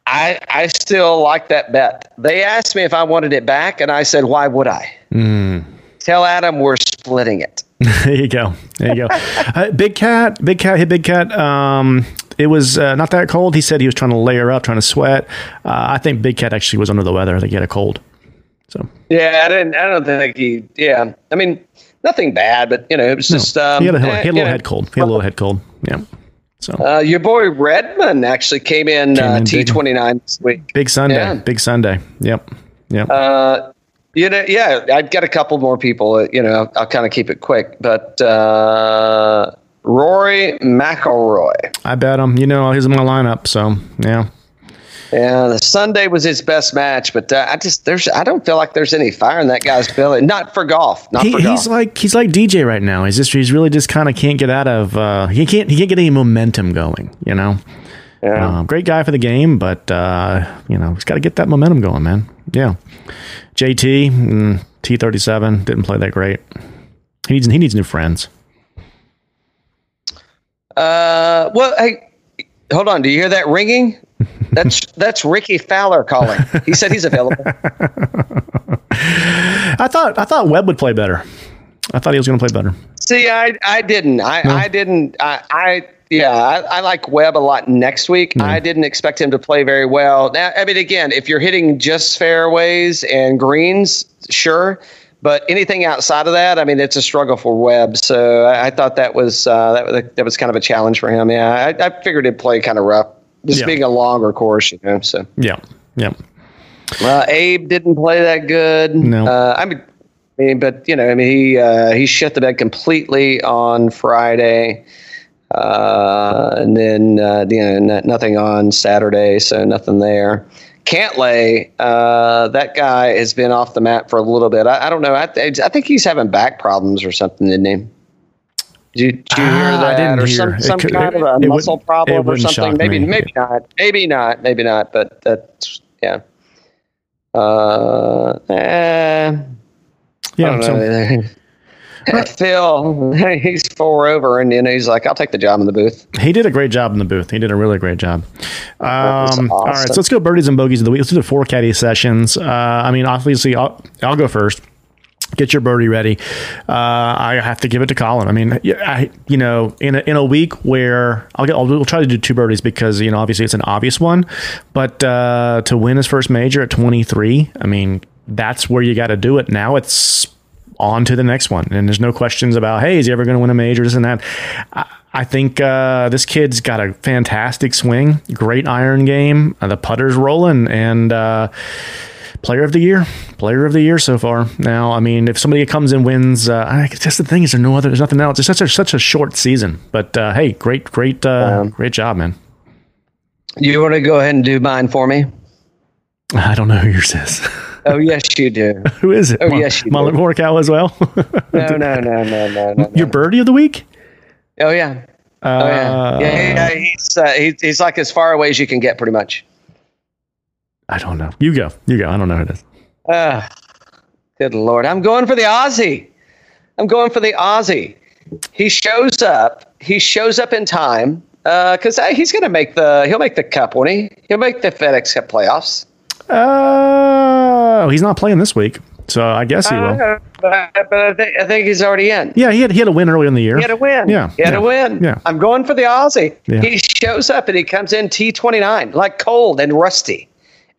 I I still like that bet. They asked me if I wanted it back, and I said, "Why would I?" Tell Adam we're splitting it. There you go. There you go. uh, big cat, big cat, hit big cat. Um, it was uh, not that cold. He said he was trying to layer up, trying to sweat. Uh, I think big cat actually was under the weather. I think he had a cold. So Yeah, I didn't. I don't think he. Yeah, I mean, nothing bad, but you know, it was just. Um, he had a, he eh, had a you little know, head cold. He had a little head cold. Yeah. So Uh, your boy Redman actually came in, uh, in big. T29 this week. big Sunday. Yeah. Big Sunday. Yep. Yep. Uh, you know, yeah, I've got a couple more people. uh, You know, I'll, I'll kind of keep it quick, but uh, Rory McIlroy. I bet him. You know, he's in my lineup. So yeah. Yeah, the Sunday was his best match, but uh, I just there's I don't feel like there's any fire in that guy's belly. Not for golf. Not He, for golf. he's like he's like DJ right now. He's just he's really just kind of can't get out of uh, he can't he can't get any momentum going. You know. yeah. Um, great guy for the game, but uh, you know he's got to get that momentum going, man. Yeah, JT mm, T thirty seven didn't play that great. He needs he needs new friends. Uh, well, hey, hold on. Do you hear that ringing? That's that's Rickie Fowler calling. He said he's available. I thought I thought Webb would play better. I thought he was going to play better. See, I I didn't. I I didn't. I I yeah. I, I like Webb a lot next week. I didn't expect him to play very well. Now, I mean, again, if you're hitting just fairways and greens, sure. But anything outside of that, I mean, it's a struggle for Webb. So I, I thought that was uh, that that was kind of a challenge for him. Yeah, I, I figured he'd play kind of rough, just Yeah. being a longer course, you know. So. Yeah, yeah. Uh, Abe didn't play that good. No. Uh, I mean, I mean, but you know, I mean, he uh, he shit the bed completely on Friday, uh, and then uh, you know, no- nothing on Saturday, so nothing there. Cantlay, uh, that guy has been off the map for a little bit. I, I don't know. I, th- I think he's having back problems or something, didn't he? Did you, did you hear Ah, I that, didn't or hear. some, some could- kind it- of a muscle problem or something? Maybe, me. maybe not. Maybe not. Maybe not. But that's yeah. Uh, eh, I Yeah, so. Phil, he's four over, and you know he's like, "I'll take the job in the booth." he did a great job in the booth. He did a really great job. Um, All right, so let's go birdies and bogeys of the week. Let's do the four caddy sessions. Uh, I mean, obviously, I'll, I'll go first. Get your birdie ready. Uh, I have to give it to Collin. I mean, I, you know, in a, in a week where I'll get, I'll, we'll try to do two birdies because you know, obviously, it's an obvious one. But uh, to win his first major at 23, I mean, that's where you got to do it. Now it's on to the next one. And there's no questions about, hey, is he ever going to win a major, this and that. I, I think uh, this kid's got a fantastic swing, great iron game. Uh, the putter's rolling, and uh, player of the year, player of the year so far. Now, I mean, if somebody comes and wins, uh, I guess that's the thing is there no other, there's nothing else. It's such a such a short season, but uh, hey, great, great, uh, great job, man. You want to go ahead and do mine for me? I don't know who yours is. Oh yes, you do. who is it? Oh, yes, you Mullet. Morcow as well. No, no, no, no, no, no. Your birdie of the week. Oh yeah. Oh yeah. Uh, yeah, yeah, yeah. He's, uh, he's he's like as far away as you can get, pretty much. I don't know. You go. You go. I don't know who it is. Uh, Good Lord. I'm going for the Aussie. I'm going for the Aussie. He shows up. He shows up in time because uh, he's going to make the he'll make the cup, won't he? He'll make the FedEx Cup playoffs. Uh, he's not playing this week, so I guess he will. Uh, but, but I, think, I think he's already in. Yeah, he had he had a win earlier in the year. He had a win. Yeah, he had yeah, a win. Yeah, I'm going for the Aussie. Yeah. He shows up and he comes in T29 like cold and rusty.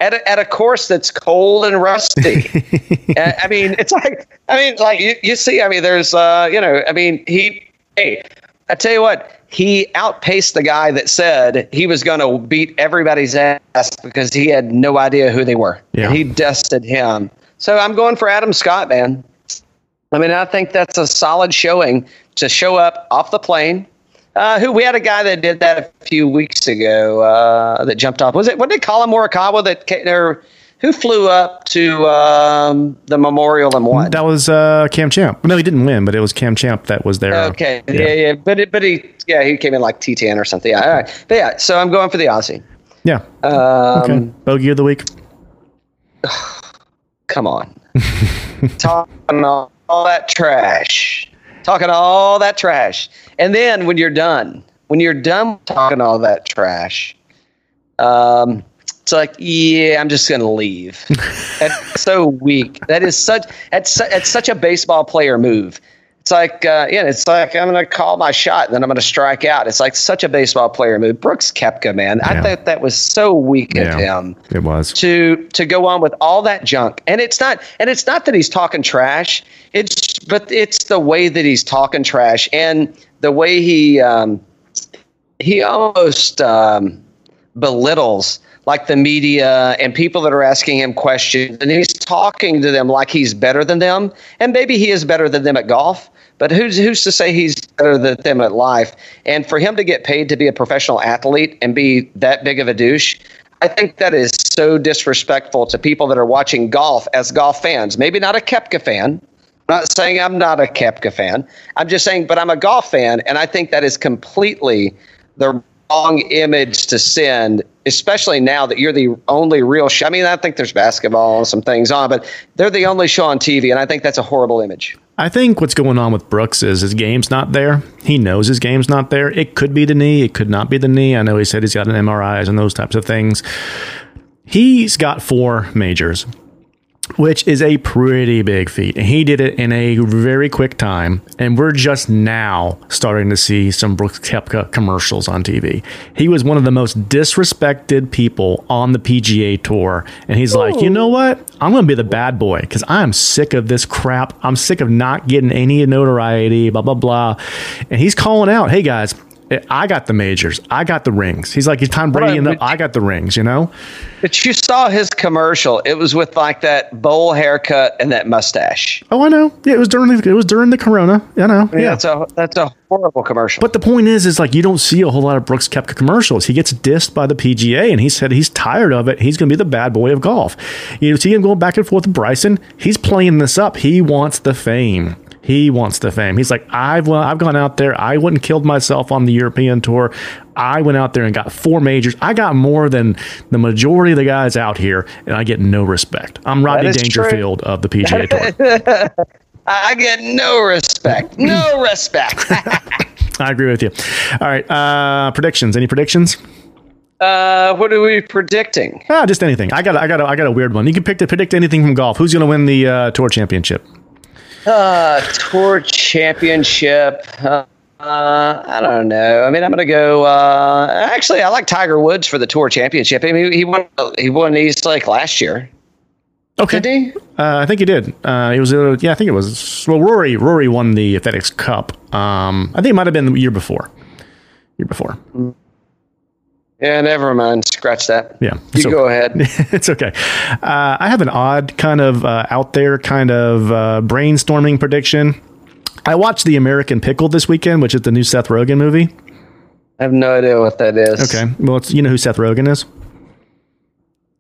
At a, at a course that's cold and rusty. Uh, I mean, it's like, I mean, like you, you see, I mean, there's, uh, you know, I mean, he, hey, I tell you what, he outpaced the guy that said he was going to beat everybody's ass because he had no idea who they were. Yeah. He dusted him. So I'm going for Adam Scott, man. I mean, I think that's a solid showing to show up off the plane. Uh, who we had a guy that did that a few weeks ago uh, that jumped off. Was it what did him Morikawa that or who flew up to um, the memorial and won? that was uh, Cam Champ. No, he didn't win, but it was Cam Champ that was there. Okay, yeah, yeah, but it, but he yeah he came in like T ten or something. Yeah, all right, but yeah. So I'm going for the Aussie. yeah. Um, Okay, bogey of the week. Come on, talking all that trash, talking all that trash, and then when you're done, when you're done talking all that trash, um, it's like, yeah, I'm just gonna leave. that's so weak. That is such. That's that's such a baseball player move. It's like, uh, yeah, it's like I'm gonna call my shot and then I'm gonna strike out. It's like such a baseball player move. Brooks Koepka, man, I thought that was so weak of Yeah. him It was. to to go on with all that junk and it's not and it's not that he's talking trash it's but it's the way that he's talking trash and the way he um he almost um belittles like the media and people that are asking him questions and he's talking to them like he's better than them and maybe he is better than them at golf but who's who's to say he's better than them at life and for him to get paid to be a professional athlete and be that big of a douche I think that is so disrespectful to people that are watching golf as golf fans. Maybe not a Koepka fan. Not saying I'm not a Koepka fan. I'm just saying, but I'm a golf fan, and I think that is completely the wrong image to send, especially now that you're the only real show. I mean, I think there's basketball and some things on, but they're the only show on TV, and I think that's a horrible image. I think what's going on with Brooks is his game's not there. He knows his game's not there. It could be the knee. It could not be the knee. I know he said he's got an MRIs and those types of things. He's got four majors, which is a pretty big feat. And he did it in a very quick time. And we're just now starting to see some Brooks Koepka commercials on TV. He was one of the most disrespected people on the PGA Tour. And he's like, you know what? I'm going to be the bad boy because I'm sick of this crap. I'm sick of not getting any notoriety, blah, blah, blah. And he's calling out, hey guys, I got the majors. I got the rings. He's like, it's Tom Brady, and I got the rings, you know? But you saw his commercial. It was with like that bowl haircut and that mustache. Oh, I know. Yeah, it was during the it was during the Corona. I know. Yeah, Yeah. that's a that's a horrible commercial. But the point is, is like you don't see a whole lot of Brooks Koepka commercials. He gets dissed by the PGA, and he said he's tired of it. He's going to be the bad boy of golf. You see him going back and forth with Bryson. He's playing this up. He wants the fame. He wants the fame. He's like, I've well, I've gone out there. I and killed myself on the European tour. I went out there and got four majors. I got more than the majority of the guys out here, and I get no respect. I'm Rodney is true. Dangerfield of the PGA Tour. I get no respect. No respect. I agree with you. All right, uh, predictions. Any predictions? uh, what are we predicting? Ah, just anything. I got, I got, a, I got a weird one. You can pick to predict anything from golf. Who's going to win the uh, tour championship? Uh, tour championship. Uh, uh, I don't know. I mean, I'm going to go. Uh, actually, I like Tiger Woods for the tour championship. I mean, he won. He won East Lake last year. Okay, Did he? Uh, I think he did. Uh, it was, yeah, I think it was. Well, Rory, Rory won the FedEx Cup. Um, I think it might have been the year before. Year before. Yeah, never mind. Scratch that. Yeah. You So- go ahead. it's okay. Uh, I have an odd kind of uh, out there kind of uh, brainstorming prediction. I watched The American Pickle this weekend, which is the new Seth Rogen movie. I have no idea what that is. Okay. Well, it's, you know who Seth Rogen is?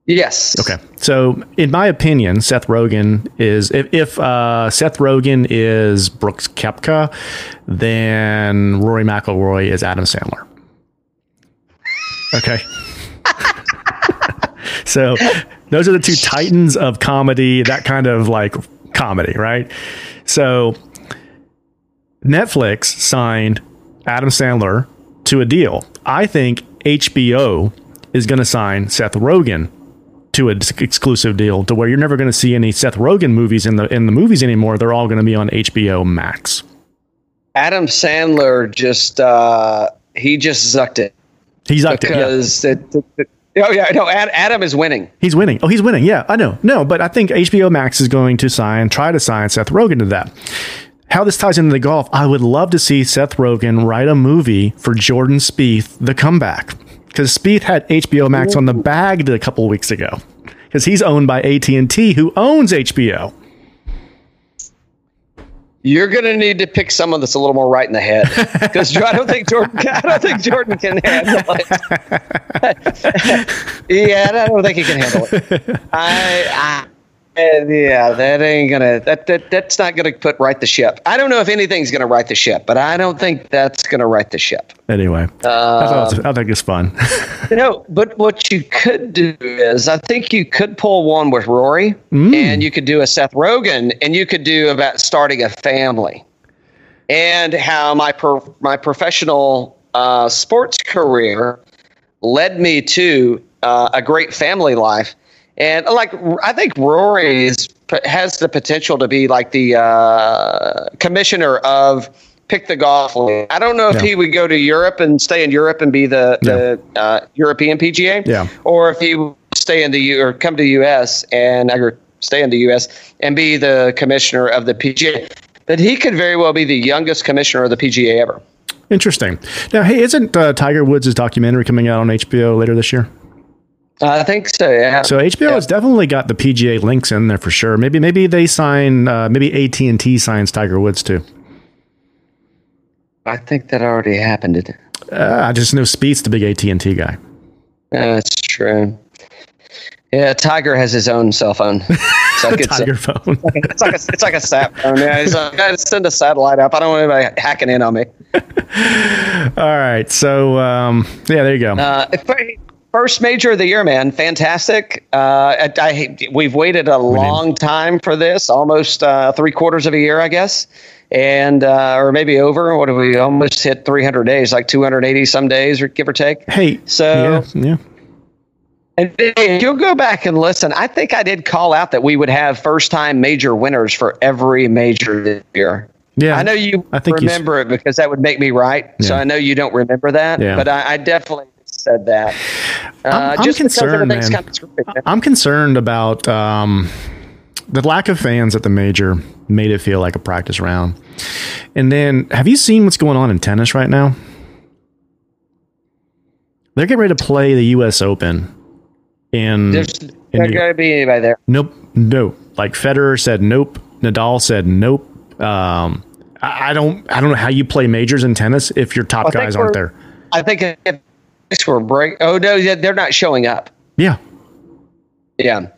Yes. Okay. So, in my opinion, Seth Rogen is if, if uh, Seth Rogen is Brooks Koepka, then Rory McIlroy is Adam Sandler. Okay. so, those are the two titans of comedy. That kind of like comedy, right? So Netflix signed Adam Sandler to a deal. I think HBO is going to sign Seth Rogen to an exclusive deal to where you're never going to see any Seth Rogen movies in the in the movies anymore. They're all going to be on HBO Max. Adam Sandler just uh, he just zucked it. He zucked because it. Yeah. Oh yeah, no, Adam is winning. He's winning. Oh, he's winning. Yeah, I know. No, but I think HBO Max is going to sign, try to sign Seth Rogen to that. How this ties into the golf, I would love to see Seth Rogen write a movie for Jordan Spieth, The Comeback, because Spieth had HBO Max on the bag a couple weeks ago, because he's owned by AT and T, who owns HBO. You're going to need to pick someone that's a little more right in the head because I don't think Jordan. I don't think Jordan can handle it. yeah, I don't think he can handle it. I, I yeah, that ain't gonna that, that that's not gonna put right the ship. I don't know if anything's gonna right the ship, but I don't think that's gonna right the ship. Anyway, uh, I, I, think it's fun. you know, but what you could do is, I think you could pull one with Rory, mm. and you could do a Seth Rogen, and you could do about starting a family, and how my per, my professional uh, sports career led me to uh, a great family life and like I think Rory is, has the potential to be like the uh, commissioner of pick the golf league. I don't know if yeah. he would go to Europe and stay in Europe and be the, yeah. the uh, European PGA, yeah. or if he would stay in the U or come to the U.S. and or stay in the U.S. and be the commissioner of the PGA. But he could very well be the youngest commissioner of the PGA ever. Interesting. Now, hey, isn't uh, Tiger Woods' documentary coming out on HBO later this year? I think so. Yeah. So HBO yeah. has definitely got the PGA links in there for sure. Maybe maybe they sign. Uh, maybe AT and T signs Tiger Woods too. I think that already happened. Uh, I just know Spieth's the big AT and T guy. That's true. Yeah, Tiger has his own cell phone. It's like it's Tiger a, phone. It's like a, it's like a sat phone. Yeah, he's like, I send a satellite up. I don't want anybody hacking in on me. All right, so um, yeah, there you go. Uh, First major of the year, man. Fantastic. Uh, I, I, we've waited a long time for this, almost uh, three quarters of a year, I guess. And, uh, or maybe over. What have we almost hit 300 days, like 280 some days, or give or take? Hey. So, yeah. yeah. And if you'll go back and listen, I think I did call out that we would have first time major winners for every major this year. Yeah, I know you I think remember it because that would make me right. Yeah. So I know you don't remember that, yeah. but I, I definitely said that. Uh, I'm, I'm concerned, man. I'm concerned about um, the lack of fans at the major made it feel like a practice round. And then, have you seen what's going on in tennis right now? They're getting ready to play the U.S. Open. In there's not going to be anybody there. Nope, nope. Like Federer said, nope. Nadal said, nope. Um, I, I don't, I don't know how you play majors in tennis if your top well, guys aren't there. I think if for break. Oh no, they're not showing up. Yeah, yeah.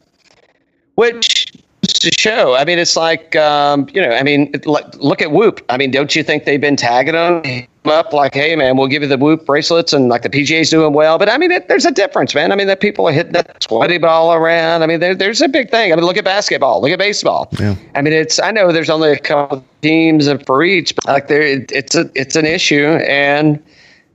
Which to show. I mean, it's like um, you know. I mean, look at Whoop. I mean, don't you think they've been tagging them up like, hey man, we'll give you the Whoop bracelets, and like the PGA's doing well. But I mean, it, there's a difference, man. I mean, that people are hitting that sweaty ball around. I mean, there, there's a big thing. I mean, look at basketball. Look at baseball. Yeah. I mean, it's. I know there's only a couple teams for each, but like there, it's a it's an issue and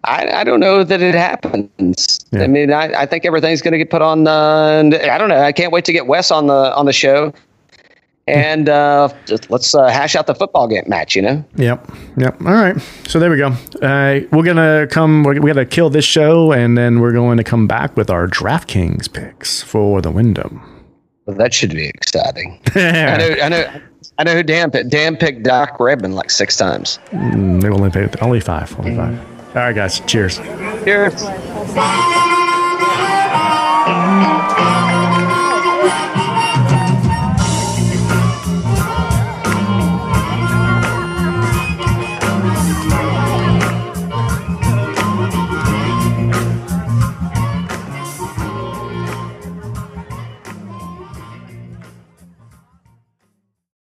I, I don't know that it happens. Yeah. I mean, I, I think everything's going to get put on. Uh, I don't know. I can't wait to get Wes on the on the show, and uh, just let's uh, hash out the football game match. You know. Yep. Yep. All right. So there we go. Uh, we're gonna come. We're, we got to kill this show, and then we're going to come back with our DraftKings picks for the Wyndham. Well, that should be exciting. I know. I know. I know who Dan picked. Dan picked Doc Redman like six times. Mm, they only paid only five. Only five. All right, guys. Cheers. Cheers.